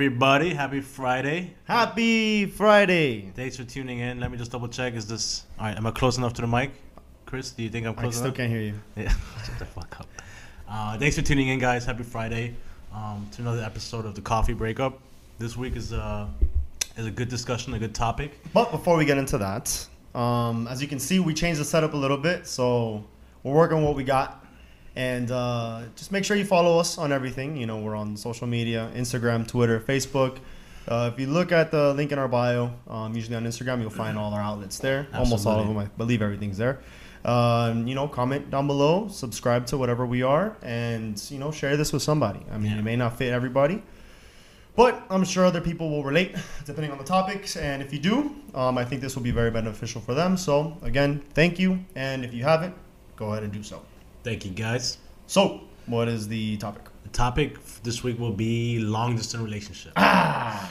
everybody. Happy Friday. Happy Friday. Thanks for tuning in. Let me just double check. Is this all right? Am I close enough to the mic? Chris, do you think I'm close? I still enough? can't hear you. Yeah, shut the fuck up. Uh, thanks for tuning in, guys. Happy Friday um, to another episode of the Coffee Breakup. This week is uh, is a good discussion, a good topic. But before we get into that, um, as you can see, we changed the setup a little bit. So we're working on what we got. And uh, just make sure you follow us on everything. You know, we're on social media Instagram, Twitter, Facebook. Uh, if you look at the link in our bio, um, usually on Instagram, you'll find all our outlets there. Almost all of them, I believe everything's there. Um, you know, comment down below, subscribe to whatever we are, and you know, share this with somebody. I mean, Yeah. it may not fit everybody, but I'm sure other people will relate depending on the topics. And if you do, um, I think this will be very beneficial for them. So again, thank you. And if you haven't, go ahead and do so. Thank you, guys. So, what is the topic? The topic this week will be long distance relationship. Ah.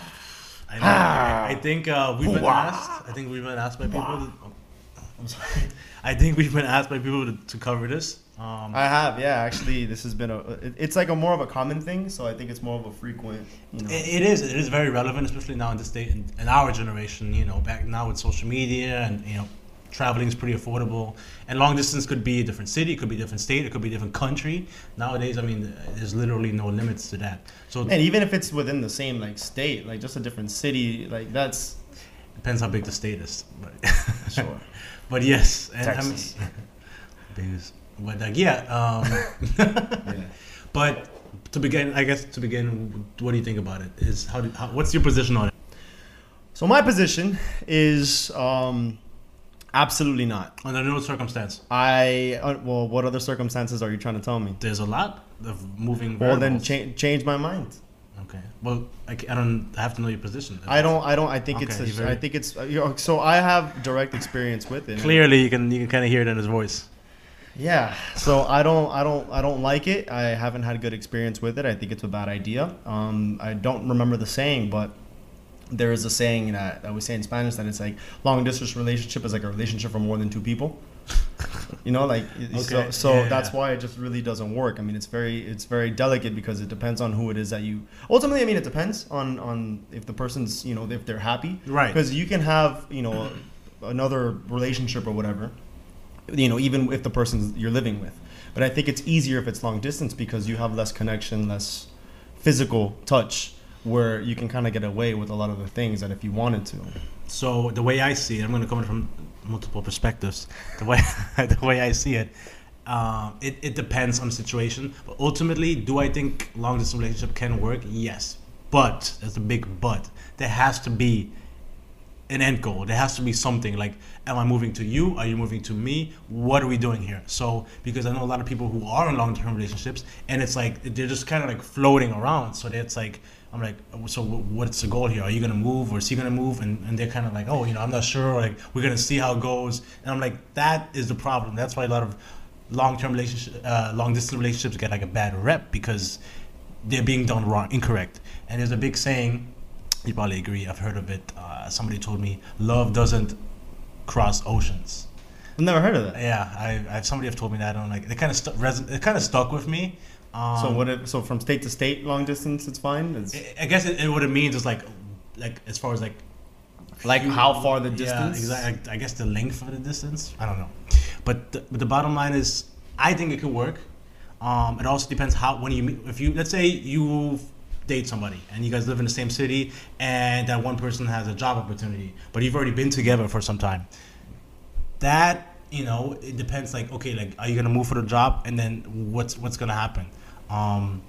I, know, I, I think uh, we've been asked. I think we've been asked by people. To, oh, I'm sorry. I think we've been asked by people to, to cover this. Um, I have, yeah. Actually, this has been a. it- It's like a more of a common thing, so I think it's more of a frequent. You know, It, it is. It is very relevant, especially now in this day, in, in our generation. You know, back now with social media and you know, traveling is pretty affordable. And long distance could be a different city, it could be a different state, it could be a different country. Nowadays, I mean, there's literally no limits to that. So and even if it's within the same like state, like just a different city, like that's depends how big the state is. But sure. but yes, and Texas. I mean, because- but like yeah. Um, yeah. but to begin, I guess to begin, what do you think about it? Is how, do, how what's your position on it? So my position is um, absolutely not. Under no circumstance. I uh, well, what other circumstances are you trying to tell me? There's a lot of moving. Well, then cha- change my mind. Okay. Well, I, I don't have to know your position. I don't. I don't. I think Okay, it's. A, very- I think it's. uh, You know, so I have direct experience with it. Clearly, you can you can kind of hear it in his voice. Yeah. So I don't. I don't. I don't like it. I haven't had a good experience with it. I think it's a bad idea. Um, I don't remember the saying, but there is a saying that, uh, that we say in Spanish that it's like long distance relationship is like a relationship for more than two people. You know, like so. Okay, So yeah. that's why it just really doesn't work. I mean, it's very it's very delicate because it depends on who it is that you. Ultimately, I mean, it depends on on if the person's you know if they're happy. Right. Because you can have you know another relationship or whatever. You know, even if the person you're living with. But I think it's easier if it's long distance because you have less connection, less physical touch, where you can kind of get away with a lot of the things that if you wanted to. So the way I see it, I'm going to come from multiple perspectives. The way the way I see it, um, it it depends on the situation. But ultimately, do I think long distance relationship can work? Yes, but there's a big but. There has to be an end goal. There has to be something like, am I moving to you? Are you moving to me? What are we doing here? So, because I know a lot of people who are in long term relationships, and it's like they're just kind of like floating around. So it's like, I'm like, so what's the goal here? Are you gonna move or is he gonna move? And, and they're kind of like, oh, you know, I'm not sure. Like, we're gonna see how it goes. And I'm like, that is the problem. That's why a lot of long term relationship, uh, long distance relationships get like a bad rep because they're being done wrong, incorrect. And there's a big saying, you probably agree. I've heard of it. Uh, somebody told me, "Love doesn't cross oceans." I've never heard of that. Yeah, I, I somebody have told me that. I'm like, it kind of stu- reson- it kind of stuck with me. Um, so what? If, so from state to state, long distance, it's fine. It's, I- guess it, it, what it means is like, like as far as like, like how far the yeah, distance? exactly. I guess the length of the distance. I don't know, but the, but the bottom line is, I think it could work. Um, it also depends how when you meet. If you let's say you date somebody and you guys live in the same city, and that one person has a job opportunity, but you've already been together for some time. That you know, it depends. Like, okay, like, are you gonna move for the job, and then what's what's gonna happen? Um,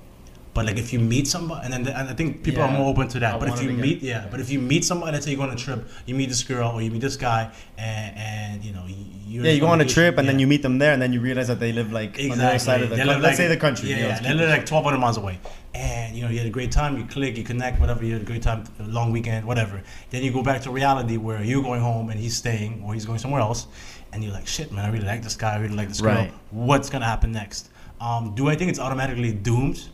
but like, if you meet somebody, and then and I think people are more open to that. I but if you meet, yeah, but if you meet somebody, let's say you go on a trip, you meet this girl or you meet this guy, and, and you know, you you're yeah, you go on a trip and then you meet them there, and then you realize that they live like on the other Exactly. side of the. They coun- let's like- say the country. Yeah, you know, yeah. They live like 1,200 miles away, and you know you had a great time, you click, you connect, whatever. You had a great time, a long weekend, whatever. Then you go back to reality where you're going home and he's staying or he's going somewhere else, and you're like, shit, man, I really like this guy, I really like this girl. Right. What's gonna happen next? Um, do I think it's automatically doomed?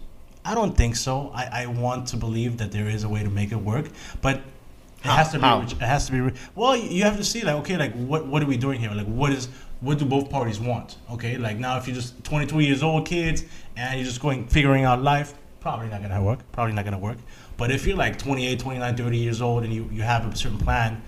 I don't think so. I, I want to believe that there is a way to make it work, but it has to be. How? It has to be. Well, you have to see like, okay, like what what are we doing here? Like, what is what do both parties want? Okay, like now if you're just 22 years old kids and you're just going figuring out life, probably not gonna work. Probably not gonna work. But if you're like 28, 29, 30 years old and you, you have a certain plan,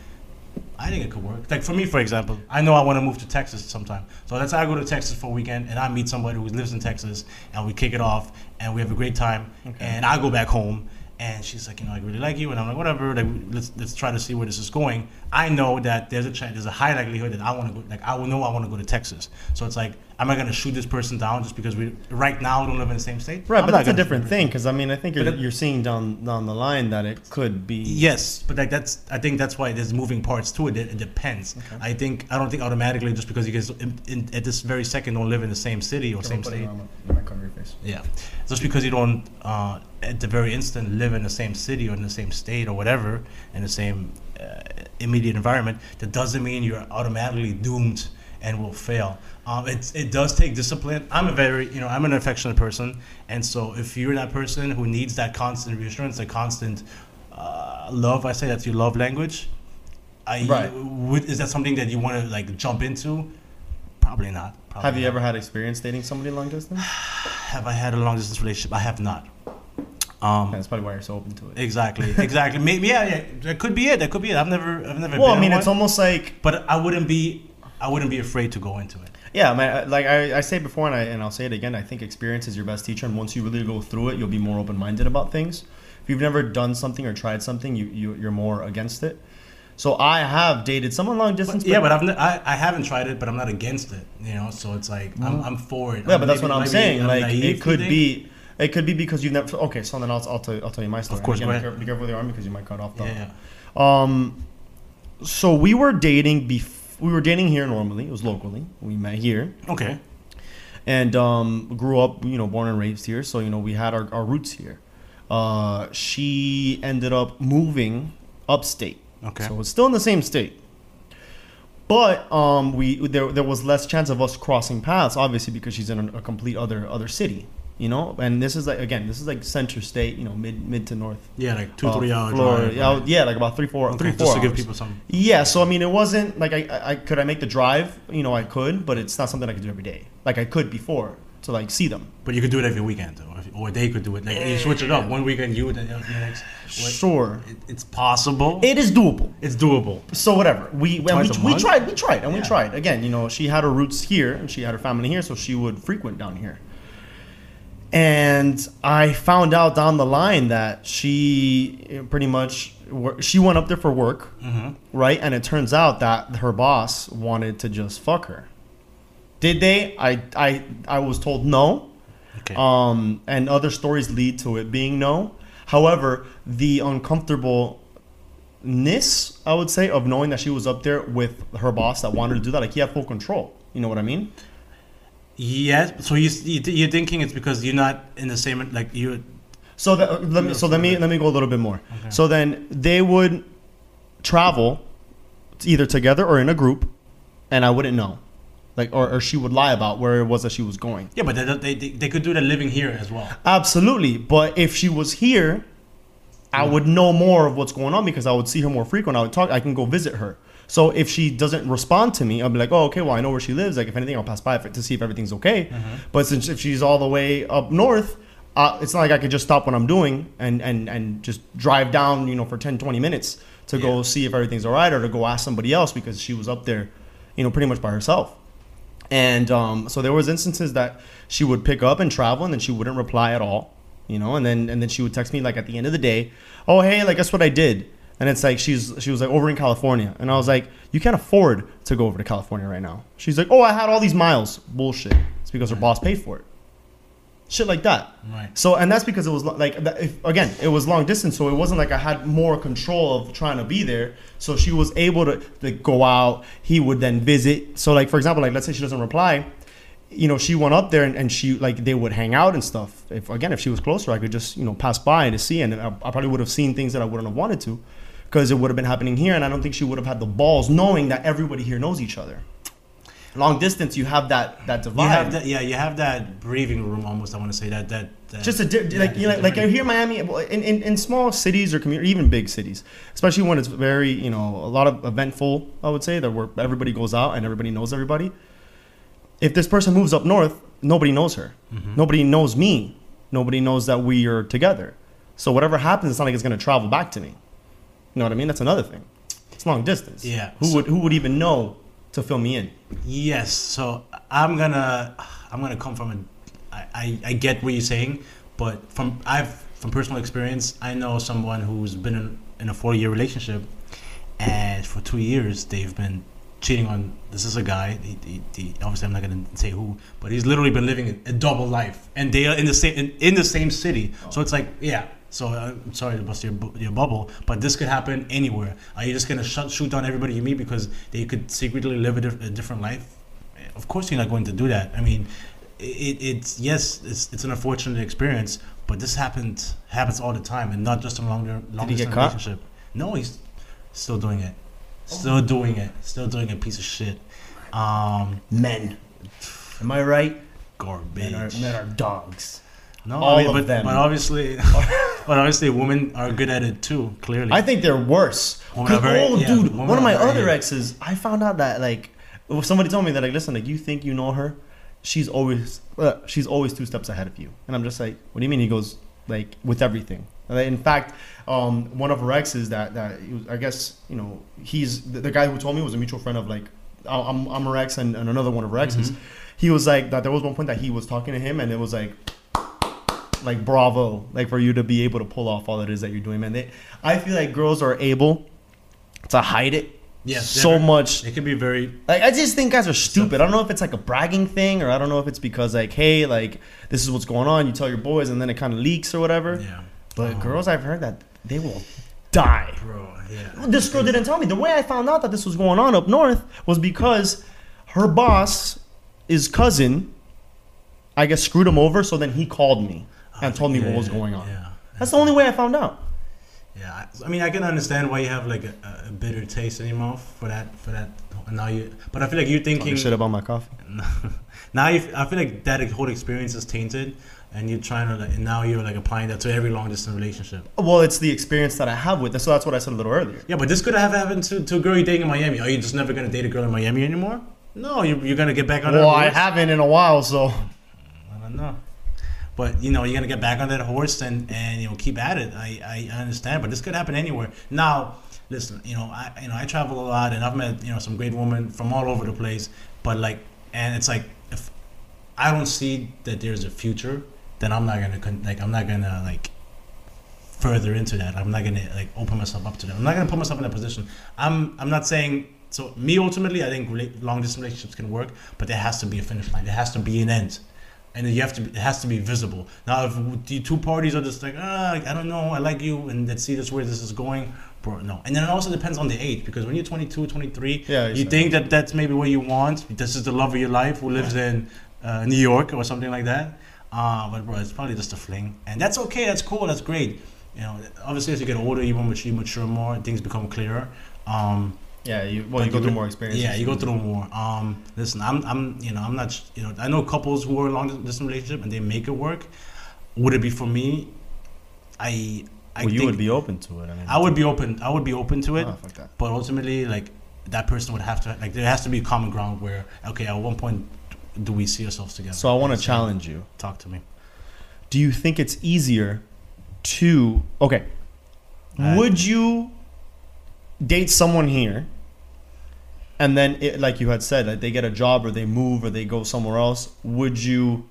I think it could work. Like for me, for example, I know I want to move to Texas sometime. So let's say I go to Texas for a weekend and I meet somebody who lives in Texas and we kick it off and we have a great time. And I go back home and she's like, you know, I really like you, and I'm like, whatever. Like, let's let's try to see where this is going. I know that there's a chance, there's a high likelihood that I want to go. Like, I will know I want to go to Texas. So it's like, am I gonna shoot this person down just because we right now don't live in the same state? Right, I'm but not that's a different thing because I mean I think you're, it- you're seeing down down the line that it could be. Yes, but like that's I think that's why there's moving parts to it. It, it depends. I think I don't think automatically just because you guys in, in, at this very second don't live in the same city or same state. Yeah, just because you don't uh, at the very instant live in the same city or in the same state or whatever in the same uh, immediate environment, that doesn't mean you're automatically doomed and will fail. Um, it it does take discipline. I'm a very you know I'm an affectionate person, and so if you're that person who needs that constant reassurance, that constant uh, love, I say that's your love language. I Right. would is that something that you want to like jump into? Probably not. Probably Have you not. ever had experience dating somebody long distance? Have I had a long distance relationship? I have not. Um, That's probably why you're so open to it. exactly, exactly. Maybe yeah, yeah. That could be it. That could be it. I've never, I've never. Well, I mean, it's one, almost like but I wouldn't be, I wouldn't be afraid to go into it. Yeah, man. Like I, I say before, and I and I'll say it again. I think experience is your best teacher, and once you really go through it, you'll be more open minded about things. If you've never done something or tried something, you, you you're more against it. So I have dated someone long distance. yeah, but I've, ne- I, I haven't tried it, but I'm not against it. You know, so it's like I'm, I'm for it. Mm-hmm. Yeah, but that's Maybe- what I'm saying. I'm Like it could be, it could be because you've never. Okay, so then I'll I'll tell you, I'll tell you my story. Of course, Again, be, careful, with your arm because you might cut off the. Yeah, yeah. Um, so we were dating. Bef- we were dating here normally. It was locally. We met here Okay. and um, grew up. You know, born and raised here. So you know, we had our, our roots here. Uh, she ended up moving upstate. Okay. So it's still in the same state. But um, we there there was less chance of us crossing paths, obviously, because she's in a, a complete other other city, you know. And this is like again, this is like center state, you know, mid mid to north. Yeah, like two, uh, three hours. Florida. drive, yeah, right? yeah, like about three, four, Okay, three, just four to give people some. Yeah, so I mean, it wasn't like I, I, could I make the drive, you know, I could, but it's not something I could do every day. Like I could before to like see them. But you could do it every weekend, though, if- or they could do it. Like you switch it up. One weekend you, the next. what- Sure, It, it's possible. it is doable. it's doable. So whatever, we we, we tried, we tried, and we tried. Again, you know, she had her roots here, and she had her family here, so she would frequent down here. And I found out down the line that she eh, pretty much she went up there for work, hmm right? And it turns out that her boss wanted to just fuck her. Did they? I I I was told no. Okay. Um, and other stories lead to it being no. However, the uncomfortableness, I would say, of knowing that she was up there with her boss that wanted to do that, like he had full control. You know what I mean? Yes. So you, you you're thinking it's because you're not in the same like you. So that, let me, so let me let me go a little bit more. So then they would travel either together or in a group, and I wouldn't know, like or, or she would lie about where it was that she was going. Yeah, but they, they, they, they could do that living here as well. Absolutely, but if she was here, I would know more of what's going on because I would see her more frequent. I would talk. I can go visit her. So if she doesn't respond to me, I'll be like, oh, okay, well, I know where she lives. Like, if anything, I'll pass by to see if everything's okay. But since if she's all the way up north, uh, it's not like I could just stop what I'm doing and, and, and just drive down, you know, for 10, 20 minutes to go see if everything's all right or to go ask somebody else because she was up there, you know, pretty much by herself. And um, so there was instances that she would pick up and travel, and then she wouldn't reply at all, you know. And then and then she would text me like at the end of the day, "Oh hey, like guess what I did?" And it's like she's she was like over in California, and I was like, "You can't afford to go over to California right now." She's like, "Oh, I had all these miles." Bullshit. It's because her boss paid for it. Shit like that. Right. So and that's because it was like if, again it was long distance, so it wasn't like I had more control of trying to be there. So she was able to like, go out. He would then visit. So like for example, like let's say she doesn't reply, you know, she went up there and, and she like they would hang out and stuff. If again if she was closer, I could just you know pass by to see, and I, I probably would have seen things that I wouldn't have wanted to, because it would have been happening here, and I don't think she would have had the balls knowing that everybody here knows each other. Long distance, you have that that divide. You have that, yeah. You have that breathing room almost. I want to say that that. that just a di- yeah, like you know, like here in Miami, in, in, in small cities or community, even big cities, especially when it's very you know a lot of eventful. I would say that where everybody goes out and everybody knows everybody. If this person moves up north, nobody knows her. Mm-hmm. Nobody knows me. Nobody knows that we are together. So whatever happens, it's not like it's gonna travel back to me. You know what I mean? That's another thing. It's long distance. Yeah. Who So- would who would even know to fill me in? Yes, so I'm gonna I'm gonna come from a I, I, I get what you're saying, but from I've from personal experience, I know someone who's been in, in a four year relationship, and for two years they've been cheating on. This is a guy. He, he, he, obviously, I'm not gonna say who, but he's literally been living a, a double life, and they are in the same in, in the same city. So it's like yeah. So uh, I'm sorry to bust your your bubble, but this could happen anywhere. Are you just gonna shut, shoot down everybody you meet because they could secretly live a, diff- a different life? Of course, you're not going to do that. I mean, it, it's yes, it's, it's an unfortunate experience, but this happened happens all the time, and not just in a longer long he get distance relationship. No, he's still doing it, still doing it, still doing a piece of shit. Um, Men. Am I right? garbage. Men are, men are dogs. no, all I mean, of but, them. but obviously, but honestly, women are good at it too. Clearly, I think they're worse. Women are 'Cause- very- oh, yeah, dude, one of my other exes, I found out that like, somebody told me that like, listen, like you think you know her, she's always, uh, she's always two steps ahead of you, and I'm just like, what do you mean? He goes like with everything. In fact, um, one of her exes that that was, I guess you know he's the, the guy who told me was a mutual friend of like I'm I'm her ex and, and another one of her exes. He was like that. There was one point that he was talking to him, and it was like like bravo like for you to be able to pull off all it is that you're doing man. They, i feel like girls are able to hide it Yes, so much. it can be very like i just think guys are stupid. I don't know if it's like a bragging thing or i don't know if it's because like hey like this is what's going on. You tell your boys and then it kind of leaks or whatever. Yeah. but Oh, girls i've heard that they will die. Bro, yeah. this girl didn't tell me. The way i found out that this was going on up north was because her boss his cousin i guess screwed him over so then he called me and told me Yeah, what was going on Yeah. that's the only way i found out Yeah, I- mean, I can understand why you have like a, a bitter taste in your mouth for that. For that, now you. But I feel like you're thinking. shit about my coffee now you, I feel like that whole experience is tainted, and you're trying to like. And now you're like applying that to every long distance relationship. Well, it's the experience that I have with this. So that's what I said a little earlier. Yeah, but this could have happened to, to a girl you're dating in Miami. Are you just never gonna date a girl in Miami anymore? No, you're, you're gonna get back on. Well, I haven't in a while, so I don't know. But you know, you're gonna get back on that horse and, and you know keep at it. I, I understand, but this could happen anywhere. Now, listen, you know, I you know I travel a lot and I've met you know some great women from all over the place. But like, and it's like if I don't see that there's a future, then I'm not gonna like I'm not gonna like further into that. I'm not gonna like open myself up to that. I'm not gonna put myself in that position. I'm I'm not saying so. Me ultimately, I think long distance relationships can work, but there has to be a finish line. There has to be an end, and you have to. It has to be visible. Now, if the two parties are just like, ah, I don't know, I like you, and let's see this where this is going. Bro, no. And then it also depends on the age because when you're 22, 23, Yeah, you think that that's maybe what you want. This is the love of your life who lives in uh, New York or something like that. Uh, but bro, it's probably just a fling, and that's okay. That's cool. That's great. You know, obviously as you get older, you mature, you mature more. Things become clearer. Um, yeah, you well, you go through more experiences. Yeah, you go through more. Um, listen, I'm, I'm, you know, I'm not, you know, I know couples who are in long distance relationship and they make it work. Would it be for me? I, I Well, you think would be open to it. I mean, I would be open. I would be open to it. Oh. But ultimately, like that person would have to, like, there has to be a common ground where, okay, at one point, do we see ourselves together? So I want to challenge you. Talk to me. Do you think it's easier to okay? Would you date someone here, and then it, like you had said, like they get a job or they move or they go somewhere else? Would you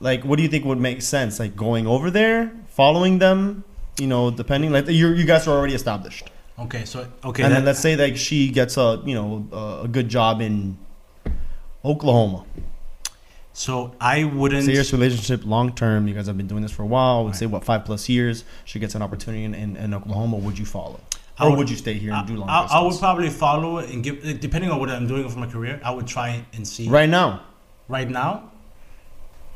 like? What do you think would make sense? Like going over there, following them, you know, depending. Like you you guys are already established. Okay, so okay, and that, then let's say like she gets a you know a, good job in Oklahoma. so I wouldn't. Serious relationship, long term. You guys have been doing this for a while. I would Right. say what five plus years. She gets an opportunity in, in, in Oklahoma. Would you follow, or would- would, you stay here and do long I, distance? I would probably follow it and give, depending on what I'm doing for my career, I would try and see. right now. right now,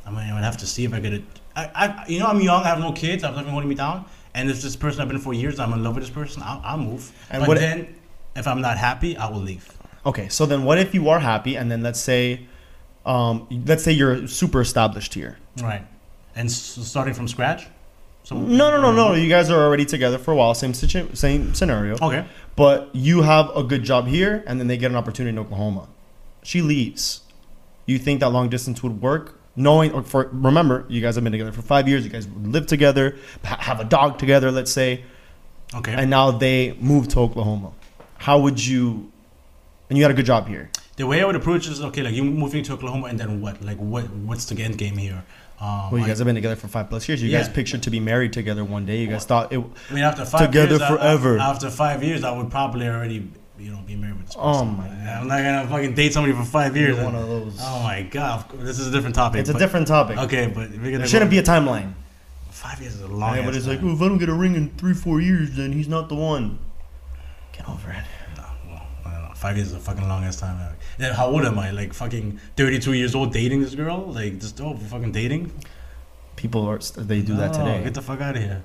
I mean, I would have to see if I get it. I, I, you know, I'm young. I have no kids. I have nothing holding me down. And if this person I've been for years, I'm in love with this person, I'll, I'll move. And but what- then, if I'm not happy, I will leave. Okay, so then what if you are happy and then let's say, um, let's say you're super established here. Right. And s- starting from scratch. No, no, no, no. You guys are already together for a while. Same situ- same scenario. Okay. But you have a good job here, and then they get an opportunity in Oklahoma. She leaves. You think that long distance would work knowing or for remember you guys have been together for five years. You guys live together, have a dog together. Let's say, Okay. and now they move to Oklahoma. How would you? And you had a good job here. The way I would approach it is okay. Like you moving to Oklahoma, and then what? Like what? What's the end game here? Um, Well, you I- guys have been together for five plus years. You guys pictured to be married together one day. You guys thought it. I mean, after five Together years, I- forever. after five years, I would probably already, you know, be married with this Oh person. my I'm not gonna fucking date somebody for five years. You're one of those. Oh my god, this is a different topic. It's a different topic. Okay, but we're gonna There shouldn't be a timeline. five years is a long. Everybody's ass like, time. oh, if I don't get a ring in three, four years, then he's not the one. Get over it. No, well, I don't know. Five years is a fucking long ass time. Then how old am I? Like fucking 32 years old dating this girl? Like just oh fucking dating? People are they do that today. Get the fuck out of here.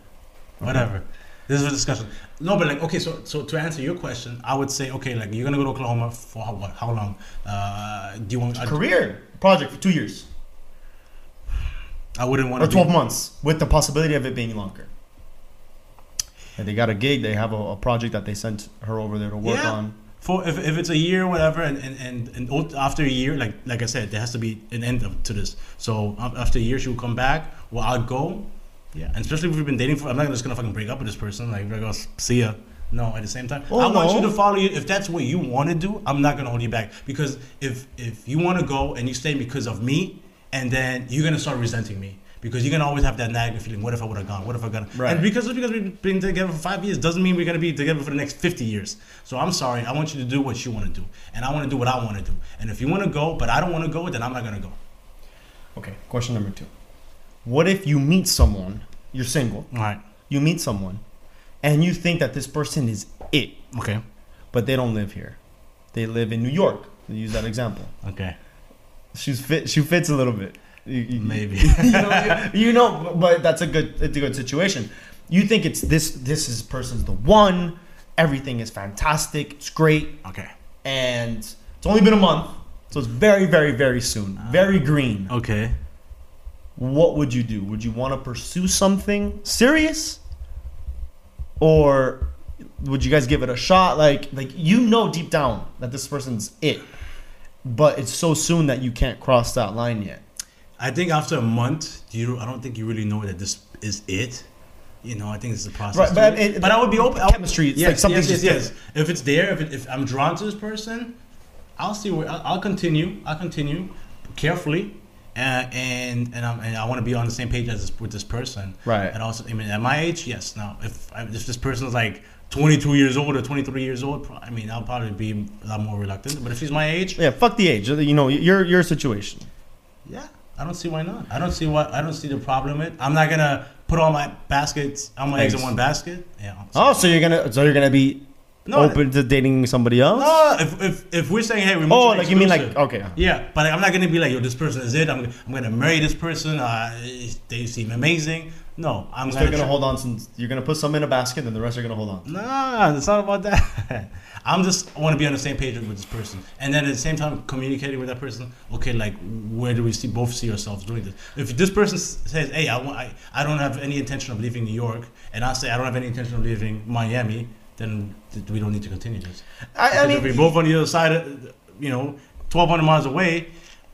Whatever. This is a discussion. No, but like okay, so so to answer your question, I would say okay, like you're gonna go to Oklahoma for how what? How long? Uh, do you want? a Career project for two years I wouldn't want or to. twelve months, with the possibility of it being longer. And they got a gig. They have a, a project that they sent her over there to work Yeah. on. For if, if it's a year or whatever and, and, and, and after a year like like i said there has to be an end of, to this. So after a year she will come back well i'll go. Yeah. And especially if we've been dating for i'm not just gonna fucking break up with this person like we're gonna see ya. No at the same time. Oh, i want you to follow you. If that's what you want to do i'm not gonna hold you back. Because if if you want to go and you stay because of me and then you're gonna start resenting me because you're gonna always have that nagging feeling. What if I would have gone? What if I got? Right. And because just because we've been together for five years doesn't mean we're gonna be together for the next fifty years. So I'm sorry. I want you to do what you want to do, and I want to do what I want to do. And if you want to go, but I don't want to go, then I'm not gonna go. Okay. Question number two. What if you meet someone? You're single. All right. You meet someone, and you think that this person is it, Okay. but they don't live here. They live in New York. To use that example. Okay. She's fit. She fits a little bit. You- you- Maybe. you, know, you, know, but that's a good, it's a good situation. You think it's this, this is person's the one. Everything is fantastic. It's great, Okay. and it's only been a month, so it's very, very, very soon. Ah. Very green. Okay. What would you do? Would you want to pursue something serious, or would you guys give it a shot? Like, like you know deep down that this person's it, but it's so soon that you can't cross that line yet. I think after a month, you I don't think you really know that this is it. You know, I think it's the process. Right, but it. but I would be open. Chemistry, it's yes, like something's yes, yes, yes. If it's there, if, it, if I'm drawn to this person, I'll see where I'll, I'll continue. I'll continue carefully, uh, and and, I'm, and I want to be on the same page as this, with this person. Right. And also, I mean, at my age, yes. Now, if if this person is like 22 years old or 23 years old, I mean, I'll probably be a lot more reluctant. But if he's my age, Yeah, fuck the age. You know, your your situation. yeah, I don't see why not. I don't see what I don't see the problem with. I'm not gonna put all my baskets, all my eggs in one basket. Yeah. Oh, so you're gonna so you're gonna be No, open to dating somebody else? No, if, if, if we're saying hey, we're oh, like you mean like okay. Yeah, but I'm not gonna be like yo, this person is it. I'm I'm gonna marry this person. Uh, they seem amazing. No, I'm You're gonna, still gonna hold on since you're gonna put some in a basket, and the rest are gonna hold on. Nah, it's not about that. I'm just want to be on the same page with this person, and then at the same time communicating with that person. Okay, like where do we see both see ourselves doing this? If this person says, "Hey, I want, I, I don't have any intention of leaving New York," and I say, "I don't have any intention of leaving Miami," then th- we don't need to continue this. I, I mean, if we're both on the other side, of, you know, 1,200 miles away,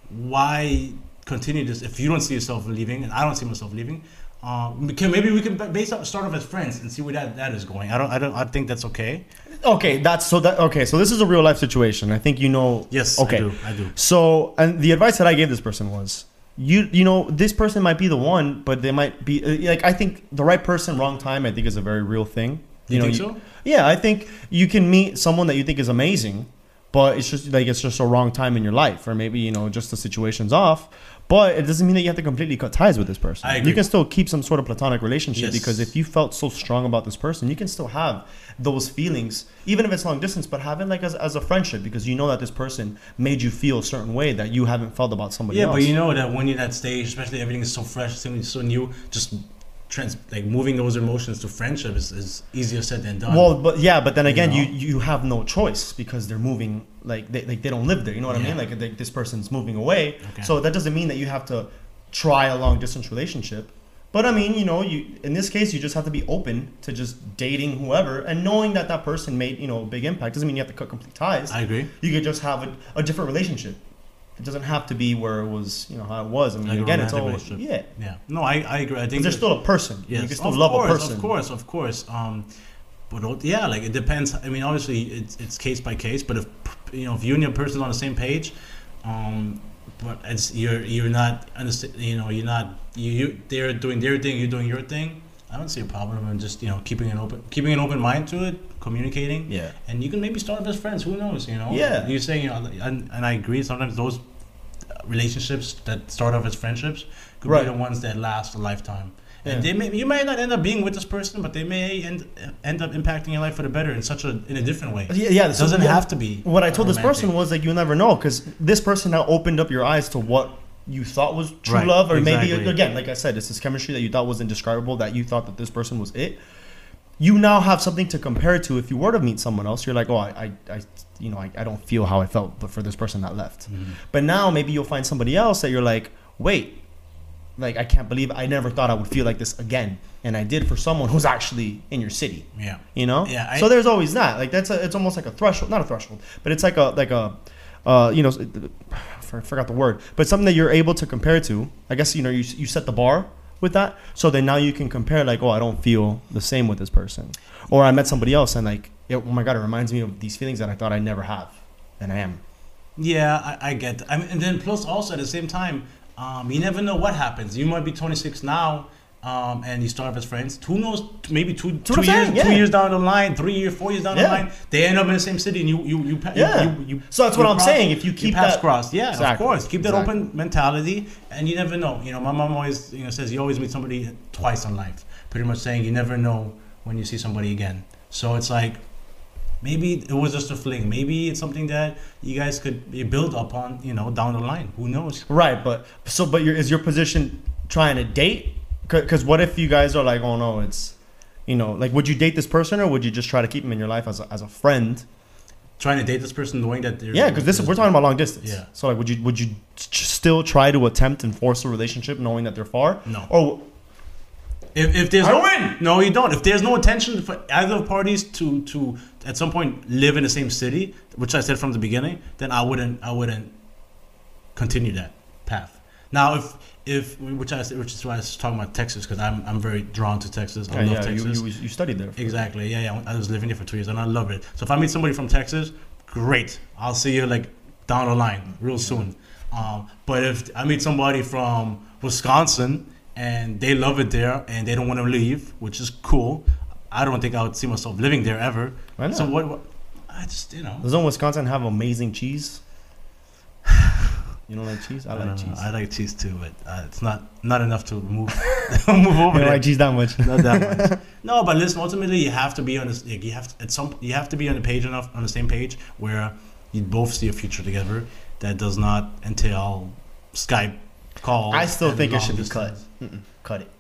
why continue this if you don't see yourself leaving and I don't see myself leaving? We can, maybe we can base off, start off as friends and see where that, that is going. I don't, I don't, I think that's okay. okay, that's so that okay. So this is a real life situation. I think you know. Yes, Okay. I do, I do. So, and the advice that I gave this person was, you you know, this person might be the one, but they might be uh, like I think the right person, wrong time. I think is a very real thing. You, know, think so? Yeah, I think you can meet someone that you think is amazing, but it's just like it's just a wrong time in your life, or maybe you know just the situation's off. But it doesn't mean that you have to completely cut ties with this person. I agree. You can still keep some sort of platonic relationship Yes. because if you felt so strong about this person, you can still have those feelings, even if it's long distance. But have it like as, as a friendship because you know that this person made you feel a certain way that you haven't felt about somebody Yeah, else. but you know that when you're at that stage, especially everything is so fresh, so new, just trans, like moving those emotions to friendship is, is easier said than done. Well, but yeah, but then again, you know? you have no choice because they're moving like they like they don't live there. You know what I mean? Like they, this person's moving away, Okay. so that doesn't mean that you have to try a long distance relationship. But I mean, you know, you in this case, you just have to be open to just dating whoever and knowing that that person made you know a big impact doesn't mean you have to cut complete ties. I agree. you could just have a, a different relationship. It doesn't have to be where it was, you know, how it was. I mean, Like again, it's all yeah. Yeah. No, I, I agree. I think they're still a person. Yes, you can still of love course, a person. Of course, of course. Um, but yeah, like it depends. I mean, obviously, it's, it's case by case. But if you know, if you and your person on the same page, um, but it's you're you're not understand. You know, you're not you, you. They're doing their thing. You're doing your thing. I don't see a problem in just you know keeping an open keeping an open mind to it, communicating, Yeah. and you can maybe start off as friends. Who knows? You know. Yeah. You're saying, you know, and, and I agree. Sometimes those relationships that start off as friendships could Right. be the ones that last a lifetime. Yeah. And they may you may not end up being with this person, but they may end end up impacting your life for the better in such a in a different way. Yeah, yeah. It doesn't yeah, have to be. What I told this person was like, you never know, because this person now opened up your eyes to what you thought was true Right, love, or maybe again, like I said, it's this chemistry that you thought was indescribable, that you thought that this person was it. You now have something to compare it to. If you were to meet someone else, you're like, oh, I, I, I you know, I, I don't feel how I felt, but for this person that left. Mhm. But now maybe you'll find somebody else that you're like, wait, like I can't believe I never thought I would feel like this again, and I did for someone who's actually in your city Yeah. you know Yeah, I- so there's always that like that's a, it's almost like a threshold not a threshold but it's like a like a uh, you know I forgot the word but something that you're able to compare to i guess you know you, you set the bar with that so then now you can compare like oh i don't feel the same with this person or i met somebody else and like it, oh my god it reminds me of these feelings that i thought i never have and i am Yeah, I, I get. That. I mean, and then plus also at the same time, um, you never know what happens. You might be 26 now, um, and you start as friends. Who knows? Maybe two, two years, saying, yeah. two years down the line, three years, four years down Yeah. the line, they end up in the same city, and you, you, you, Yeah. you, you So that's what you I'm saying, if you keep paths that- crossed, yeah, of course, keep that exactly. open mentality, and you never know. You know, my mom always, you know, says you always meet somebody twice in life. Pretty much saying you never know when you see somebody again. So it's like maybe it was just a fling. Maybe it's something that you guys could build upon, you know, down the line. Who knows? right but so but your, is your position trying to date because what if you guys are like oh no it's you know like would you date this person or would you just try to keep him in your life as a, as a friend Trying to date this person, knowing that they're Yeah, because this we're talking about long distance. Yeah. So like, would you would you still try to attempt and force a relationship knowing that they're far? No. Or If, if there's I no, win! no, you don't. If there's no intention for either parties to to at some point live in the same city, which I said from the beginning, then I wouldn't I wouldn't continue that path. Now, if if which I which is why I was talking about Texas because I'm I'm very drawn to Texas. I yeah, love yeah, you, Texas. you you studied there. Exactly. Yeah, yeah. I was living there for two years and I love it. So if I meet somebody from Texas, great. I'll see you like down the line real soon. Um, but if I meet somebody from Wisconsin and they love it there and they don't want to leave, which is cool, I don't think I would see myself living there ever. Why not? So what, what? I just you know. Doesn't Wisconsin have amazing cheese? You don't like cheese? I, I, like know. cheese. I like cheese too, but uh, it's not not enough to move move you over don't like cheese that much. Not that much. No, but listen. Ultimately, you have to be on this. Like, you have to, at some. You have to be on the page enough on the same page where you both see a future together that does not entail Skype calls. I still think it should be distance. cut. Mm-mm, cut it.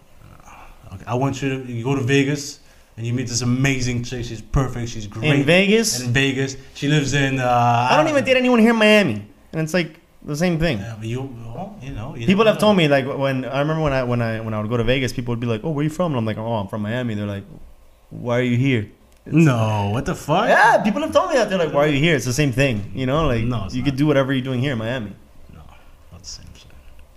Okay. I want you to you go to Vegas and you meet this amazing chick. She's perfect. She's great. In Vegas, in Vegas, she lives in. Uh, I don't even date anyone here in Miami, and it's like the same thing. Yeah, you, well, you know, you People have told me like when I remember when I when I when I would go to Vegas, people would be like, "Oh, where are you from?" And I'm like, "Oh, I'm from Miami." They're like, "Why are you here?" No, what the fuck? Yeah, people have told me that. They're like, "Why are you here?" It's the same thing, you know. Like, No, you not. could do whatever you're doing here in Miami. No, not the same.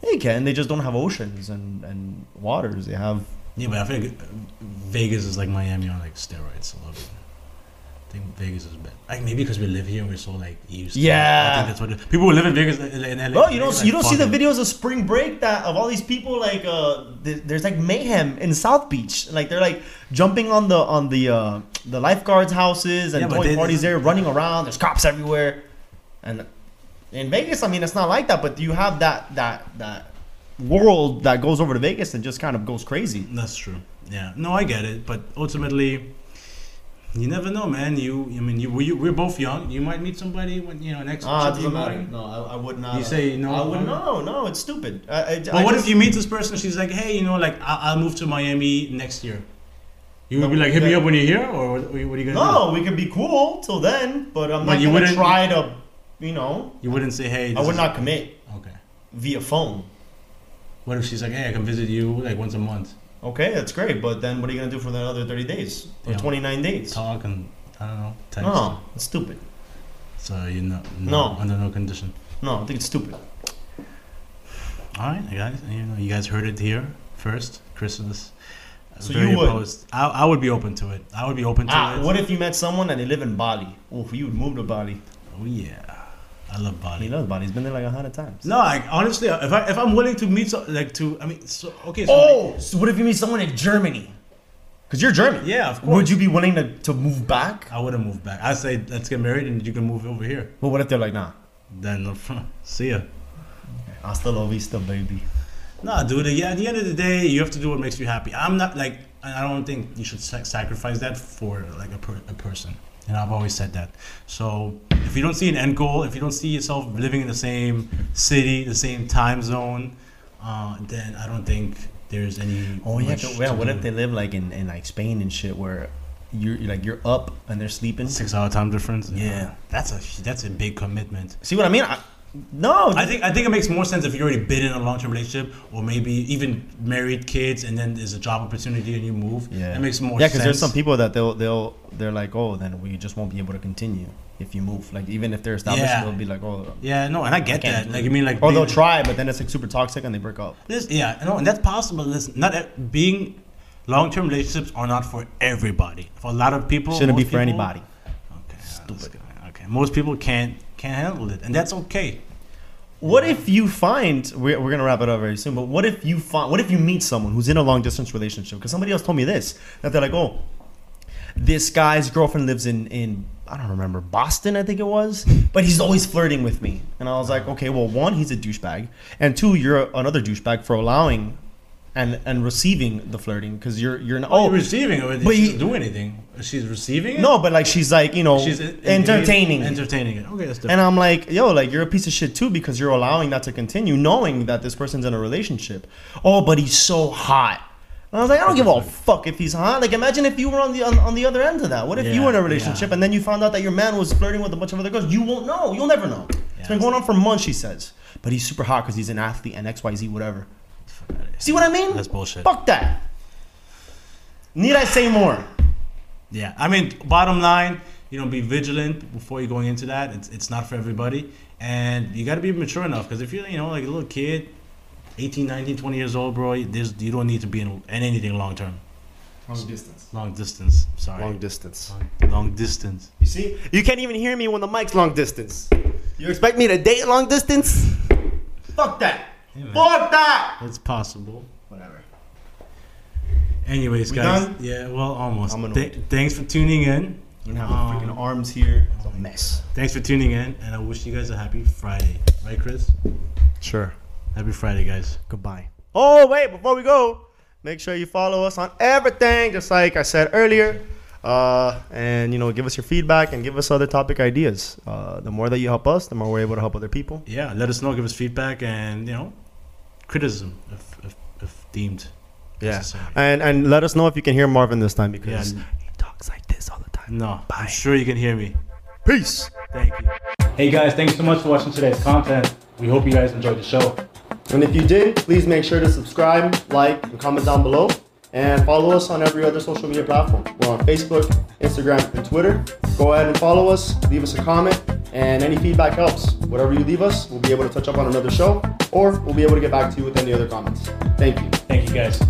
Yeah, you can. They just don't have oceans and and waters. They have. Yeah, but I think Vegas is like Miami on like steroids a little bit. I think Vegas is better. Like maybe because we live here, and we're so like used. to it. I think that's what it, people who live in Vegas in LA. Bro, you don't they're you don't see the videos of spring break that of all these people like uh th- there's like mayhem in South Beach. Like they're like jumping on the on the uh the lifeguards houses and Yeah, throwing parties there, running around. There's cops everywhere, and in Vegas, I mean, it's not like that. But you have that that that world that goes over to Vegas and just kind of goes crazy. That's true. Yeah. No, I get it, but ultimately. You never know, man. You, I mean, you, we, we're both young. You might meet somebody when you know next. Ah, it doesn't matter. No, I, I would not. You say no? I would no, no. It's stupid. I, I, But I what just- if you meet this person? She's like, hey, you know, like I- I'll move to Miami next year. You would No, be like, hit me up when you're here, or what, what are you gonna No, we could be cool till then, but I'm But not you gonna wouldn't- try to, you know. You wouldn't say, hey. I would not commit Okay. via phone. What if she's like, hey, I can visit you like once a month, Okay, that's great, but then what are you gonna do for the other 30 days or Yeah. 29 days? talk and I don't know, text. No, it's stupid. So you're not No. under no condition. No, I think it's stupid. All right, guys. You know, you guys heard it here first. Christmas. So you would? I, I would be open to it. I would be open to Ah, it. what if you met someone and they live in Bali? Oh, you would move to Bali. Oh yeah, I love Bali. He loves Bali. He's been there like a hundred times. No, like honestly, uh, if I if I'm willing to meet so, like to I mean so okay so Oh, so what if you meet someone in Germany? Because you're German. Yeah, of course. Would you be willing to, to move back? I wouldn't move back. I'd say let's get married and you can move over here. But what if they're like, nah? Then see ya. Hasta la vista, baby. Nah, dude. Yeah, at the end of the day, you have to do what makes you happy. I'm not like I don't think you should sacrifice that for like a, per, a person. And I've always said that. So if you don't see an end goal, if you don't see yourself living in the same city, the same time zone, uh, then I don't think there's any. Oh yeah, much but, yeah. to What do. if they live like in, in like Spain and shit, where you're you're, like you're up and they're sleeping? six hour time difference? Yeah. that's a that's a big commitment. See what I mean? I, no, I think I think it makes more sense if you've already been in a long term relationship, or maybe even married, kids, and then there's a job opportunity and you move. Yeah, it makes more sense. Yeah, because there's some people that they'll they'll they're like, oh, then we just won't be able to continue if you move. Like even if they're established, Yeah. they'll be like, oh, Yeah, no, and I get can't that. Like. I mean, like or they'll try, but then it's like super toxic and they break up. This, yeah, no, and that's possible. Listen, not being long-term relationships are not for everybody. For a lot of people, Shouldn't be for people- anybody. Okay, Stupid. Stupid. Okay, most people can't can't handle it, and that's okay. What if you find we're, we're gonna wrap it up very soon, but what if you find what if you meet someone who's in a long distance relationship? Because somebody else told me this that they're like, oh, this guy's girlfriend lives in in I don't remember Boston, I think it was, but he's always flirting with me, and I was like, okay, well, one, he's a douchebag, and two, you're another douchebag for allowing and and receiving the flirting because you're you're not. Oh, Oh, you're receiving it. but he- doesn't do anything. She's receiving it. no, but like she's like you know she's entertaining. Entertaining it. Okay, that's different. And I'm like, yo, like you're a piece of shit too because you're allowing that to continue, knowing that this person's in a relationship. Oh, but he's so hot. And I was like, I don't give a fuck if he's hot. Like, imagine if you were on the on, on the other end of that. What if you were in a relationship yeah. and then you found out that your man was flirting with a bunch of other girls? You won't know. You'll never know. it's been going on for months, she says. But he's super hot because he's an athlete and X Y Z whatever. See what I mean? That's bullshit. Fuck that. Need I say more? Yeah, I mean, bottom line, you know, be vigilant before you're going into that. It's, it's not for everybody, and you got to be mature enough. Because if you're, you know, like a little kid, 18, 19, 20 years old, bro, there's you don't need to be in, in anything long term, Long distance. long distance. Sorry, Long distance. long, long distance. You see? You can't even hear me when the mic's long distance. You expect me to date long distance? Fuck that. Yeah, man. Fuck that. It's possible. Whatever. Anyways, We guys. done? Yeah, well, almost. I'm Th- thanks for tuning in. You know, Um, freaking arms here. It's a mess. Thanks for tuning in, and I wish you guys a happy Friday. Right, Chris? Sure. Happy Friday, guys. Goodbye. Oh, wait, before we go, make sure you follow us on everything, just like I said earlier. Uh, and, you know, give us your feedback and give us other topic ideas. Uh, the more that you help us, the more we're able to help other people. Yeah, let us know. Give us feedback and you know, criticism if if, if deemed. Yeah. And, and let us know if you can hear Marvin this time because Yeah. he talks like this all the time. No, Bye. I'm sure you can hear me. Peace. Thank you. Hey guys, thanks so much for watching today's content. We hope you guys enjoyed the show. And if you did, please make sure to subscribe, like, and comment down below. And follow us on every other social media platform. We're on Facebook, Instagram, and Twitter. Go ahead and follow us, leave us a comment, and any feedback helps. Whatever you leave us, we'll be able to touch up on another show, or we'll be able to get back to you with any other comments. Thank you. Thank you guys.